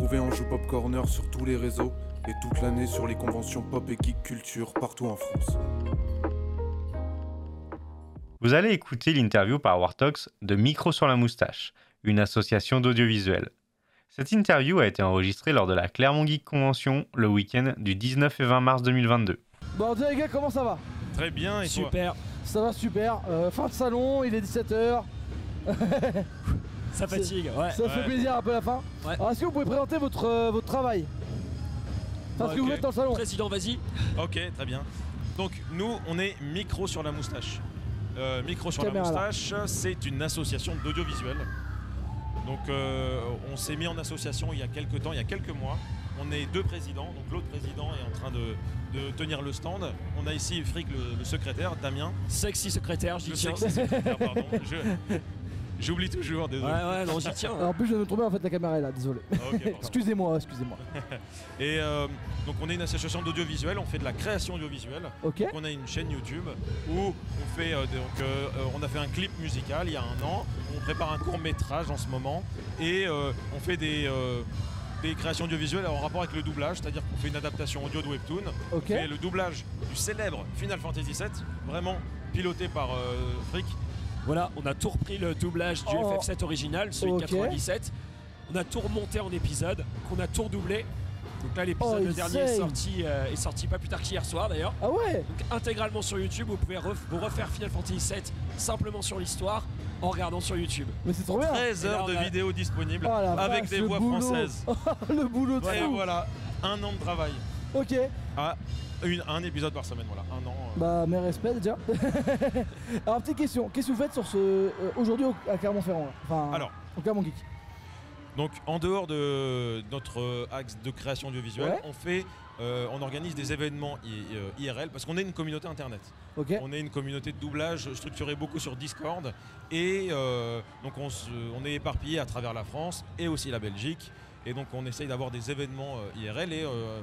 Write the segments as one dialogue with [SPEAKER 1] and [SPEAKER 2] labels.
[SPEAKER 1] retrouver en Joue Pop Corner sur tous les réseaux et toute l'année sur les conventions pop et geek culture partout en France.
[SPEAKER 2] Vous allez écouter l'interview par Wartox de Micro sur la moustache, une association d'audiovisuel. Cette interview a été enregistrée lors de la Clermont Geek Convention le week-end du 19 et 20 mars 2022.
[SPEAKER 3] Bon, les gars, comment ça va?
[SPEAKER 4] Très bien, et toi?
[SPEAKER 5] Super,
[SPEAKER 3] Ça va super. Euh, fin de salon, il est 17h.
[SPEAKER 5] ça fatigue, ouais.
[SPEAKER 3] Ça fait plaisir un peu la fin.
[SPEAKER 5] Ouais.
[SPEAKER 3] Alors, est-ce que vous pouvez présenter votre, euh, votre travail Enfin, ce que vous faites dans le salon
[SPEAKER 5] Président, vas-y.
[SPEAKER 4] Ok, très bien. Donc nous, on est Micro sur la moustache. Euh, Micro sur
[SPEAKER 3] Caméra,
[SPEAKER 4] la
[SPEAKER 3] là.
[SPEAKER 4] moustache, c'est une association d'audiovisuel. Donc euh, on s'est mis en association il y a quelques temps, il y a quelques mois. On est deux présidents, donc l'autre président est en train de, de tenir le stand. On a ici Frick, le, le secrétaire, Damien.
[SPEAKER 5] Sexy secrétaire,
[SPEAKER 4] Le
[SPEAKER 5] tiens.
[SPEAKER 4] sexy secrétaire, pardon. Je- J'oublie toujours, désolé.
[SPEAKER 5] ouais, non, j'y tiens.
[SPEAKER 3] Alors, en plus, je viens de me tromper, en fait, la caméra est là, désolé.
[SPEAKER 4] Ah,
[SPEAKER 3] excusez-moi, excusez-moi.
[SPEAKER 4] Et euh, donc on est une association d'audiovisuel, on fait de la création audiovisuelle.
[SPEAKER 3] Ok.
[SPEAKER 4] Donc, on a une chaîne YouTube où on fait euh, donc euh, on a fait un clip musical il y a un an. On prépare un court métrage en ce moment et euh, on fait des euh, des créations audiovisuelles en rapport avec le doublage, c'est-à-dire qu'on fait une adaptation audio de webtoon,
[SPEAKER 3] Ok.
[SPEAKER 4] on fait le doublage du célèbre Final Fantasy VII, vraiment piloté par euh, Frick.
[SPEAKER 5] Voilà, on a tout repris le doublage du
[SPEAKER 3] Oh.
[SPEAKER 5] FF7 original, celui de 97. On a tout remonté en épisode, qu'on a tout redoublé. Donc là, l'épisode
[SPEAKER 3] Oh,
[SPEAKER 5] le dernier est sorti, euh, est sorti pas plus tard qu'hier soir d'ailleurs.
[SPEAKER 3] Ah ouais
[SPEAKER 5] Donc intégralement sur YouTube, vous pouvez ref- vous refaire Final Fantasy VII simplement sur l'histoire en regardant sur YouTube.
[SPEAKER 3] Mais c'est trop bien
[SPEAKER 4] 13
[SPEAKER 5] Et là,
[SPEAKER 4] heures de
[SPEAKER 5] a-
[SPEAKER 4] vidéos disponibles
[SPEAKER 3] Oh
[SPEAKER 4] avec
[SPEAKER 3] vache,
[SPEAKER 4] des voix
[SPEAKER 3] boulot.
[SPEAKER 4] françaises.
[SPEAKER 3] Le boulot de
[SPEAKER 4] Et
[SPEAKER 3] fou.
[SPEAKER 4] voilà, un an de travail.
[SPEAKER 3] Ok.
[SPEAKER 4] Ah, une- un épisode par semaine, voilà, un an. euh.
[SPEAKER 3] Bah, mes respects déjà. Alors, petite question. Qu'est-ce que vous faites sur ce. euh, aujourd'hui au- à Clermont-Ferrand là? Enfin,
[SPEAKER 4] Alors,
[SPEAKER 3] au Clermont Geek.
[SPEAKER 4] Donc en dehors de notre euh, axe de création audiovisuelle,
[SPEAKER 3] Ouais.
[SPEAKER 4] on fait, euh, on organise des événements I- euh, IRL parce qu'on est une communauté internet.
[SPEAKER 3] Ok.
[SPEAKER 4] On est une communauté de doublage structurée beaucoup sur Discord et euh, donc on, se- on est éparpillé à travers la France et aussi la Belgique et donc on essaye d'avoir des événements euh, IRL et euh,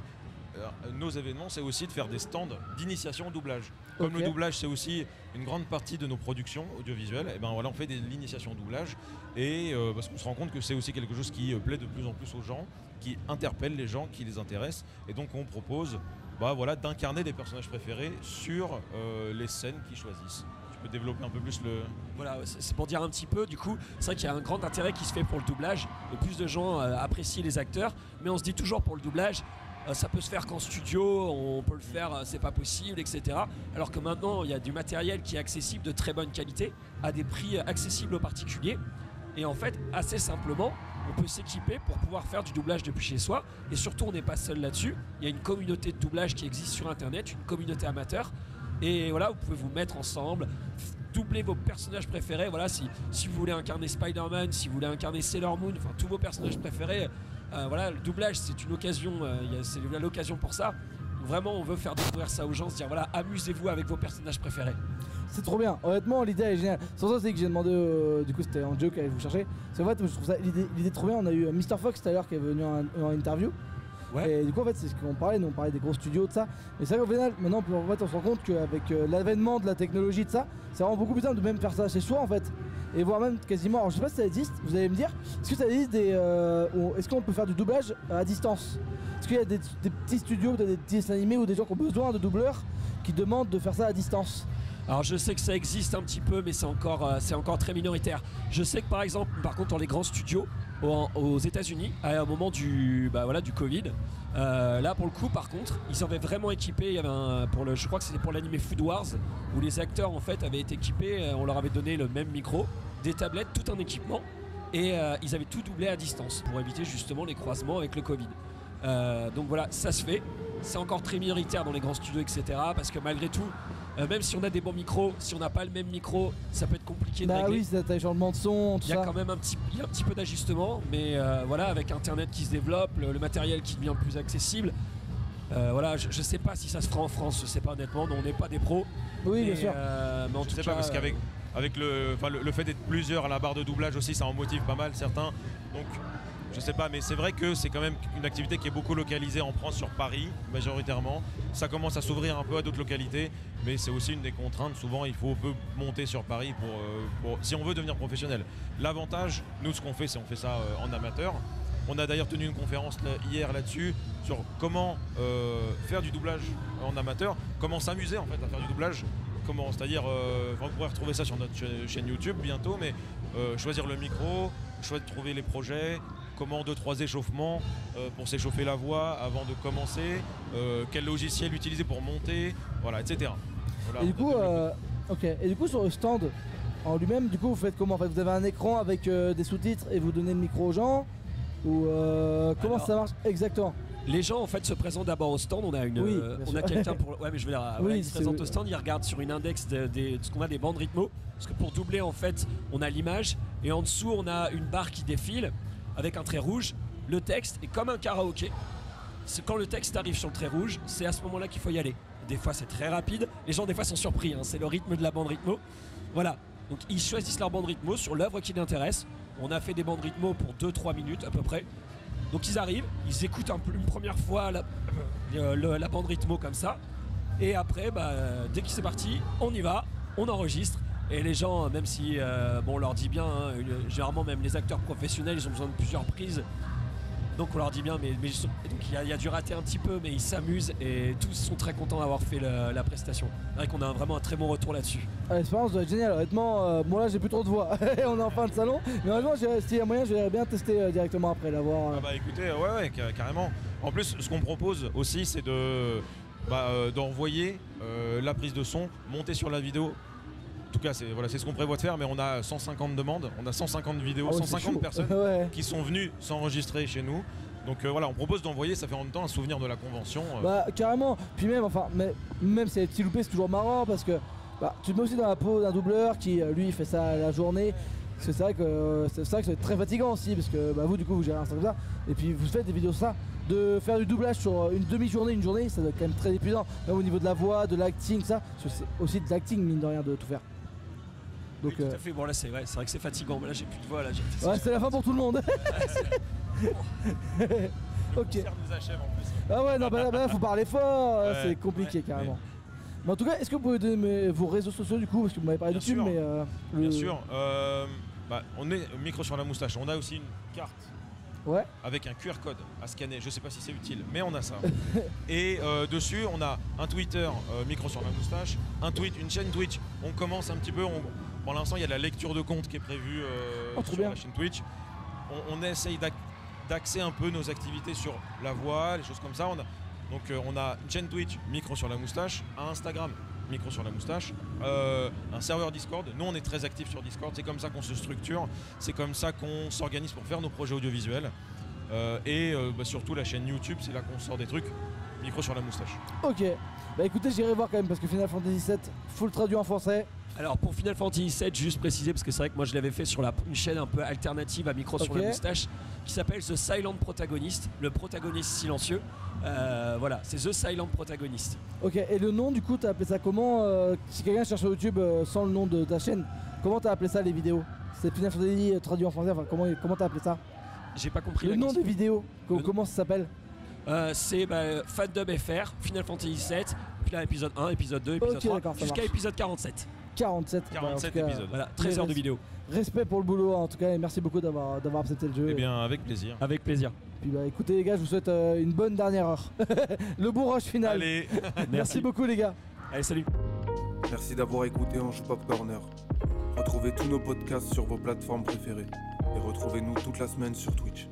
[SPEAKER 4] nos événements c'est aussi de faire des stands d'initiation au doublage. Comme le doublage c'est aussi une grande partie de nos productions audiovisuelles, et ben voilà on fait des l'initiation au doublage et euh, parce qu'on se rend compte que c'est aussi quelque chose qui euh, plaît de plus en plus aux gens, qui interpelle les gens, qui les intéresse et donc on propose bah, voilà, d'incarner des personnages préférés sur euh, les scènes qu'ils choisissent. Tu peux développer un peu plus le.
[SPEAKER 5] Voilà, c'est pour dire un petit peu, du coup, c'est vrai qu'il y a un grand intérêt qui se fait pour le doublage. Le plus de gens euh, apprécient les acteurs, mais on se dit toujours pour le doublage, euh, ça peut se faire qu'en studio, on peut le faire, euh, c'est pas possible, etc. Alors que maintenant, il y a du matériel qui est accessible de très bonne qualité, à des prix euh, accessibles aux particuliers. Et en fait, assez simplement, on peut s'équiper pour pouvoir faire du doublage depuis chez soi. Et surtout, on n'est pas seul là-dessus. Il y a une communauté de doublage qui existe sur Internet, une communauté amateur. Et voilà, vous pouvez vous mettre ensemble, doubler vos personnages préférés. Voilà, si, si vous voulez incarner Spider-Man, si vous voulez incarner Sailor Moon, enfin tous vos personnages préférés. Euh, voilà, le doublage, c'est une occasion, euh, c'est l'occasion pour ça. Vraiment, on veut faire découvrir ça aux gens, se dire voilà, amusez-vous avec vos personnages préférés.
[SPEAKER 3] C'est trop bien. Honnêtement, l'idée est géniale. Sans ça, c'est que j'ai demandé. euh, du coup, c'était en joke à vous chercher. C'est en fait, je trouve ça l'idée trop bien. On a eu Mr. Fox tout à l'heure qui est venu en, en interview.
[SPEAKER 5] Ouais.
[SPEAKER 3] Et du coup, en fait, c'est ce qu'on parlait. Nous, on parlait des gros studios, de ça. Mais c'est vrai qu'au final, maintenant, en fait, on se rend compte qu'avec euh, l'avènement de la technologie, de ça, c'est vraiment beaucoup plus simple de même faire ça chez soi, en fait. Et voire même quasiment. Alors, je sais pas si ça existe. Vous allez me dire. Est-ce que ça existe des. euh, Est-ce qu'on peut faire du doublage à distance? Est-ce qu'il y a des, petits studios, des petits animés ou des gens qui ont besoin de doubleurs qui demandent de faire ça à distance?
[SPEAKER 5] Alors je sais que ça existe un petit peu, mais c'est encore, euh, c'est encore très minoritaire. Je sais que par exemple, par contre, dans les grands studios aux, États-Unis, à un moment du, bah voilà, du Covid, euh, là pour le coup, par contre, ils avaient vraiment équipé. Il y avait un, pour le, je crois que c'était pour l'animé Food Wars, où les acteurs en fait avaient été équipés. on leur avait donné le même micro, des tablettes, tout un équipement, et euh, ils avaient tout doublé à distance pour éviter justement les croisements avec le Covid. Euh, donc voilà, ça se fait. C'est encore très minoritaire dans les grands studios, etc. Parce que malgré tout, euh, même si on a des bons micros, si on n'a pas le même micro, ça peut être compliqué de
[SPEAKER 3] Bah
[SPEAKER 5] régler.
[SPEAKER 3] oui, c'est un changement de son, tout
[SPEAKER 5] Il y a
[SPEAKER 3] ça.
[SPEAKER 5] quand même un petit, il y a un petit peu d'ajustement, mais euh, voilà, avec Internet qui se développe, le, le matériel qui devient plus accessible. euh, voilà, je, je sais pas si ça se fera en France, je sais pas honnêtement, nous, on n'est pas des pros.
[SPEAKER 3] Oui, bien
[SPEAKER 5] mais,
[SPEAKER 3] sûr.
[SPEAKER 5] euh, mais en
[SPEAKER 4] Je
[SPEAKER 5] tout
[SPEAKER 4] sais
[SPEAKER 5] cas,
[SPEAKER 4] pas parce qu'avec avec le, le, fait d'être plusieurs à la barre de doublage aussi, ça en motive pas mal certains. Donc je sais pas, mais c'est vrai que c'est quand même une activité qui est beaucoup localisée en France sur Paris majoritairement. Ça commence à s'ouvrir un peu à d'autres localités, mais c'est aussi une des contraintes. Souvent, il faut un peu monter sur Paris euh, pour- si on veut devenir professionnel. L'avantage, nous, ce qu'on fait, c'est on fait ça euh, en amateur. On a d'ailleurs tenu une conférence hier là-dessus sur comment euh, faire du doublage en amateur, comment s'amuser en fait à faire du doublage. Comment, c'est-à-dire, euh, vous pourrez retrouver ça sur notre cha- chaîne YouTube bientôt, mais euh, choisir le micro, choisir de trouver les projets, comment deux trois échauffements euh, pour s'échauffer la voix avant de commencer, euh, quel logiciel utiliser pour monter, voilà, etc. Voilà,
[SPEAKER 3] Et du coup, euh, ok. Et du coup, sur le stand en lui-même, du coup, vous faites comment? En fait, vous avez un écran avec euh, des sous-titres et vous donnez le micro aux gens? Ou euh, comment
[SPEAKER 5] Alors-
[SPEAKER 3] ça marche exactement?
[SPEAKER 5] Les gens en fait se présentent d'abord au stand. On a une,
[SPEAKER 3] Oui,
[SPEAKER 5] euh, on a quelqu'un pour. Ouais, mais je vais la.
[SPEAKER 3] Oui,
[SPEAKER 5] voilà, ils se présentent au stand. Ils regardent sur une index de, ce qu'on a des bandes rythmo. Parce que pour doubler en fait, on a l'image et en dessous on a une barre qui défile avec un trait rouge. Le texte est comme un karaoké. C'est quand le texte arrive sur le trait rouge, c'est à ce moment-là qu'il faut y aller. Des fois c'est très rapide. Les gens des fois sont surpris. hein, C'est le rythme de la bande rythmo. Voilà. Donc ils choisissent leur bande rythmo sur l'œuvre qui les intéresse. On a fait des bandes rythmo pour 2-3 minutes à peu près. Donc ils arrivent, ils écoutent une première fois la, euh, la bande rythmo comme ça. Et après, bah, dès que c'est parti, on y va, on enregistre. Et les gens, même si euh, bon, on leur dit bien, hein, généralement même les acteurs professionnels, ils ont besoin de plusieurs prises. Donc on leur dit bien, mais, il y, a- il y a dû rater un petit peu, mais ils s'amusent et tous sont très contents d'avoir fait le- la prestation. C'est vrai qu'on a un- vraiment un très bon retour là-dessus.
[SPEAKER 3] Ah, L'expérience doit être géniale. Honnêtement, euh, bon là, j'ai plus trop de voix. on est en fin de salon. Mais honnêtement, s'il y a moyen, j'aimerais bien tester euh, directement après l'avoir. euh.
[SPEAKER 4] Ah bah écoutez, ouais, ouais, ca- carrément. En plus, ce qu'on propose aussi, c'est de bah, euh, d'envoyer euh, la prise de son, monter sur la vidéo. En tout cas, c'est voilà, c'est ce qu'on prévoit de faire, mais on a 150 demandes, on a 150 vidéos,
[SPEAKER 3] Ah ouais, c'est
[SPEAKER 4] 150
[SPEAKER 3] chaud.
[SPEAKER 4] personnes
[SPEAKER 3] ouais.
[SPEAKER 4] qui sont venues s'enregistrer chez nous. Donc euh, voilà, on propose d'envoyer, ça fait en même temps un souvenir de la convention. euh.
[SPEAKER 3] Bah carrément. Puis même, enfin, mais, même si c'est petit loupé, c'est toujours marrant parce que bah, tu te mets aussi dans la peau d'un doubleur qui, euh, lui, fait ça la journée. C'est vrai que c'est vrai que c'est très fatigant aussi parce que bah, vous du coup vous gérez un truc comme ça et puis vous faites des vidéos ça. De faire du doublage sur une demi-journée, une journée, ça doit être quand même très épuisant. Même au niveau de la voix, de l'acting, ça, parce que c'est aussi de l'acting mine de rien de tout faire. Donc
[SPEAKER 5] Oui,
[SPEAKER 3] euh,
[SPEAKER 5] tout à fait. Bon là c'est vrai, c'est vrai que c'est fatigant, mais là j'ai plus de voix là. j'ai-
[SPEAKER 3] ouais, c'est la fin pour tout le monde.
[SPEAKER 4] Le
[SPEAKER 3] ok.
[SPEAKER 4] nous achève en plus.
[SPEAKER 3] Ah ouais, non, bah là, bah là, faut parler fort, euh,
[SPEAKER 4] Ouais,
[SPEAKER 3] c'est compliqué
[SPEAKER 4] ouais,
[SPEAKER 3] carrément. Mais en tout cas, est-ce que vous pouvez donner mes- vos réseaux sociaux du coup Parce que vous m'avez parlé
[SPEAKER 4] Bien
[SPEAKER 3] YouTube, mais. euh, le-
[SPEAKER 4] Bien sûr. euh, bah, on est micro sur la moustache. On a aussi une carte
[SPEAKER 3] Ouais,
[SPEAKER 4] avec un QR code à scanner. Je sais pas si c'est utile, mais on a ça. Et euh, dessus, on a un Twitter euh, micro sur la moustache, un tweet, une chaîne Twitch. On commence un petit peu. on- pour l'instant, il y a la lecture de compte qui est prévue euh,
[SPEAKER 3] Oh,
[SPEAKER 4] sur
[SPEAKER 3] bien.
[SPEAKER 4] la chaîne Twitch. On, on essaye d'axer un peu nos activités sur la voix, les choses comme ça. On a, donc euh, on a une chaîne Twitch, micro sur la moustache, un Instagram, micro sur la moustache, euh, un serveur Discord. Nous, on est très actifs sur Discord. C'est comme ça qu'on se structure. C'est comme ça qu'on s'organise pour faire nos projets audiovisuels. Euh, et euh, bah, surtout la chaîne YouTube, c'est là qu'on sort des trucs. Micro sur la moustache.
[SPEAKER 3] ok. Bah écoutez, j'irai voir quand même parce que Final Fantasy VII, full traduit en français.
[SPEAKER 5] Alors pour Final Fantasy VII, juste préciser parce que c'est vrai que moi je l'avais fait sur la, une chaîne un peu alternative à micro sur la moustache qui s'appelle The Silent Protagonist, le protagoniste silencieux. Euh, voilà, c'est The Silent Protagonist.
[SPEAKER 3] Ok, et le nom du coup, t'as appelé ça comment euh, Si quelqu'un cherche sur YouTube euh, sans le nom de ta chaîne, comment t'as appelé ça les vidéos? C'est Final Fantasy traduit en français, enfin comment comment t'as appelé ça?
[SPEAKER 5] J'ai pas compris
[SPEAKER 3] Le
[SPEAKER 5] la
[SPEAKER 3] nom
[SPEAKER 5] question.
[SPEAKER 3] des vidéos, co-
[SPEAKER 5] Le-
[SPEAKER 3] comment ça s'appelle
[SPEAKER 5] Euh, c'est bah, FatDub FR, Final Fantasy VII, puis là épisode 1, épisode 2, épisode
[SPEAKER 3] Ok,
[SPEAKER 5] 3,
[SPEAKER 3] d'accord, ça
[SPEAKER 5] jusqu'à épisode 47.
[SPEAKER 3] 47. bah, en
[SPEAKER 4] 47
[SPEAKER 3] tout cas,
[SPEAKER 4] épisodes.
[SPEAKER 5] Voilà, 13 heures de vidéo.
[SPEAKER 3] Respect pour le boulot en tout cas et merci beaucoup d'avoir d'avoir accepté le jeu.
[SPEAKER 4] Eh bien, avec plaisir.
[SPEAKER 5] Avec plaisir.
[SPEAKER 3] Puis bah écoutez les gars, je vous souhaite euh, une bonne dernière heure. le bon rush final.
[SPEAKER 4] Allez,
[SPEAKER 3] Merci beaucoup les gars.
[SPEAKER 5] Allez, salut.
[SPEAKER 1] Merci d'avoir écouté Ange Pop Corner. Retrouvez tous nos podcasts sur vos plateformes préférées. Et retrouvez-nous toute la semaine sur Twitch.